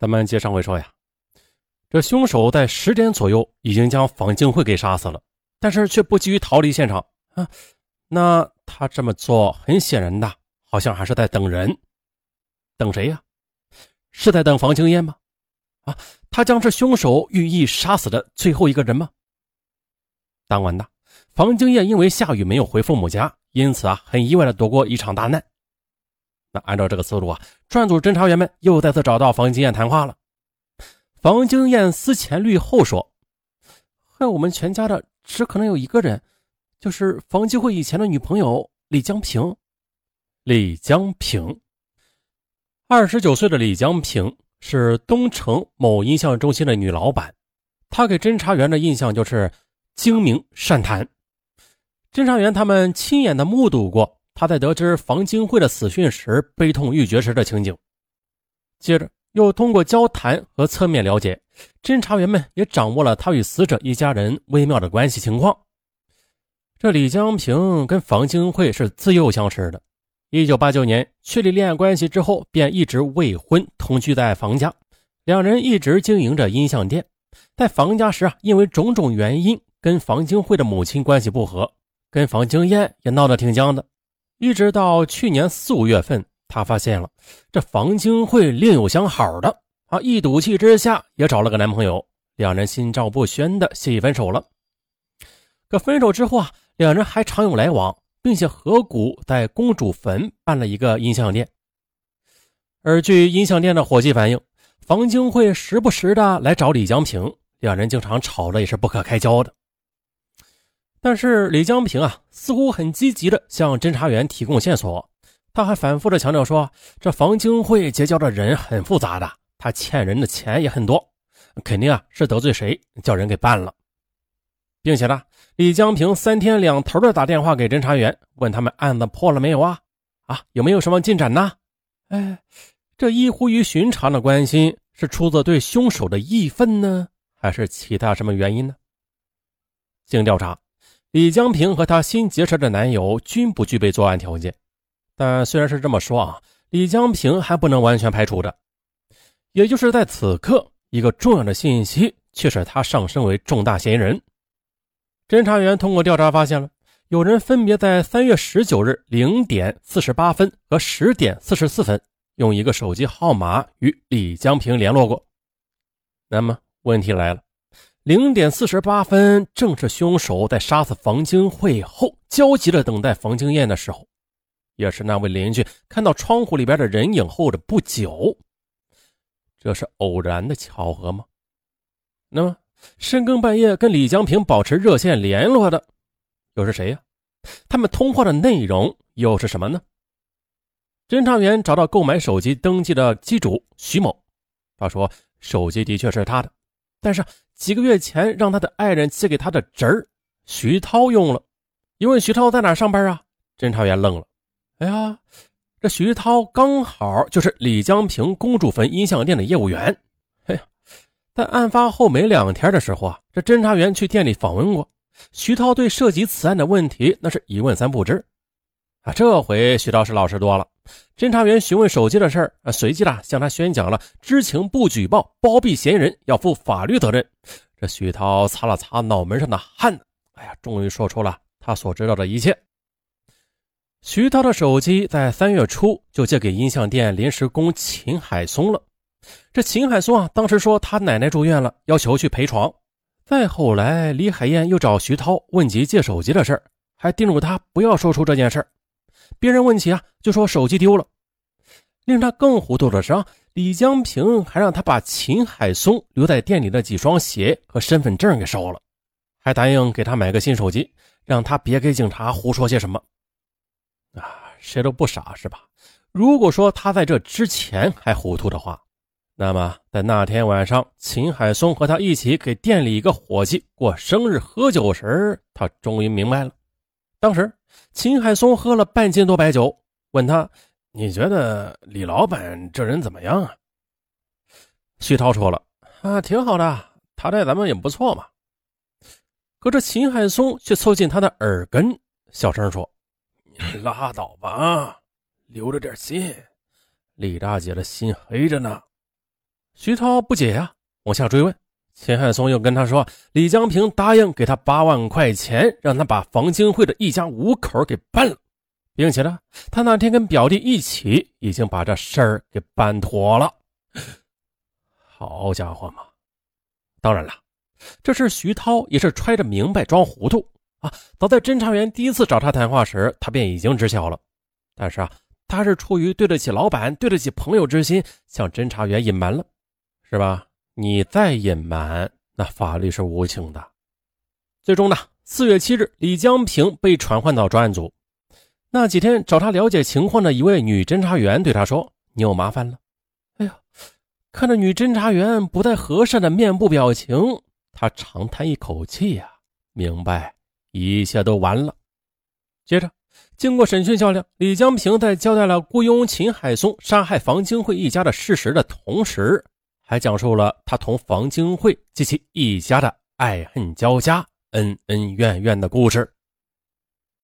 咱们接上回说呀，这凶手在十点左右已经将房静慧给杀死了，但是却不急于逃离现场啊。那他这么做，很显然的，好像还是在等人。等谁呀？是在等房清燕吗？啊，他将是凶手寓意杀死的最后一个人吗？当晚的房清燕因为下雨没有回父母家，因此啊，很意外的躲过一场大难。那按照这个思路啊，专案组侦查员们又再次找到房金燕谈话了。房金燕思前虑后说：“害我们全家的只可能有一个人，就是房继会以前的女朋友李江平。李江平，二十九岁的李江平是东城某音像中心的女老板，她给侦查员的印象就是精明善谈。侦查员他们亲眼的目睹过。”他在得知房金慧的死讯时悲痛欲绝时的情景，接着又通过交谈和侧面了解，侦查员们也掌握了他与死者一家人微妙的关系情况。这李江平跟房金慧是自幼相识的，一九八九年确立恋爱关系之后，便一直未婚同居在房家，两人一直经营着音像店。在房家时啊，因为种种原因，跟房金慧的母亲关系不和，跟房金燕也闹得挺僵的。一直到去年四五月份，他发现了这房金慧另有相好的啊，一赌气之下也找了个男朋友，两人心照不宣的协议分手了。可分手之后啊，两人还常有来往，并且合股在公主坟办了一个音像店。而据音像店的伙计反映，房金慧时不时的来找李江平，两人经常吵得也是不可开交的。但是李江平啊，似乎很积极的向侦查员提供线索。他还反复的强调说，这房金会结交的人很复杂的，他欠人的钱也很多，肯定啊是得罪谁，叫人给办了。并且呢，李江平三天两头的打电话给侦查员，问他们案子破了没有啊？啊，有没有什么进展呢？哎，这异乎于寻常的关心，是出自对凶手的义愤呢，还是其他什么原因呢？经调查。李江平和她新结识的男友均不具备作案条件，但虽然是这么说啊，李江平还不能完全排除的。也就是在此刻，一个重要的信息却使他上升为重大嫌疑人。侦查员通过调查发现了，有人分别在三月十九日零点四十八分和十点四十四分用一个手机号码与李江平联络过。那么问题来了。零点四十八分，正是凶手在杀死房金慧后焦急的等待房金燕的时候，也是那位邻居看到窗户里边的人影后的不久。这是偶然的巧合吗？那么深更半夜跟李江平保持热线联络的又是谁呀？他们通话的内容又是什么呢？侦查员找到购买手机登记的机主徐某，他说手机的确是他的。但是几个月前让他的爱人寄给他的侄儿徐涛用了，一问徐涛在哪上班啊？侦查员愣了。哎呀，这徐涛刚好就是李江平公主坟音像店的业务员。哎呀，在案发后没两天的时候啊，这侦查员去店里访问过徐涛，对涉及此案的问题那是一问三不知。啊，这回徐涛是老实多了。侦查员询问手机的事儿，啊，随即呢向他宣讲了知情不举报、包庇嫌疑人要负法律责任。这徐涛擦了擦脑门上的汗，哎呀，终于说出了他所知道的一切。徐涛的手机在三月初就借给音像店临时工秦海松了。这秦海松啊，当时说他奶奶住院了，要求去陪床。再后来，李海燕又找徐涛问及借手机的事儿，还叮嘱他不要说出这件事儿。别人问起啊，就说手机丢了。令他更糊涂的是啊，李江平还让他把秦海松留在店里的几双鞋和身份证给烧了，还答应给他买个新手机，让他别给警察胡说些什么。啊，谁都不傻是吧？如果说他在这之前还糊涂的话，那么在那天晚上，秦海松和他一起给店里一个伙计过生日喝酒时，他终于明白了。当时。秦海松喝了半斤多白酒，问他：“你觉得李老板这人怎么样啊？”徐涛说了：“啊，挺好的，他待咱们也不错嘛。”可这秦海松却凑近他的耳根，小声说：“拉倒吧，留着点心。李大姐的心黑着呢。”徐涛不解呀，往下追问。秦汉松又跟他说，李江平答应给他八万块钱，让他把房金慧的一家五口给办了，并且呢，他那天跟表弟一起已经把这事儿给办妥了。好家伙嘛！当然了，这事徐涛也是揣着明白装糊涂啊。早在侦查员第一次找他谈话时，他便已经知晓了。但是啊，他是出于对得起老板、对得起朋友之心，向侦查员隐瞒了，是吧？你再隐瞒，那法律是无情的。最终呢，四月七日，李江平被传唤到专案组。那几天找他了解情况的一位女侦查员对他说：“你有麻烦了。”哎呀，看着女侦查员不太和善的面部表情，他长叹一口气呀，明白一切都完了。接着，经过审讯较量，李江平在交代了雇佣秦海松杀害房金慧一家的事实的同时，还讲述了他同房金慧及其一家的爱恨交加、恩恩怨怨的故事。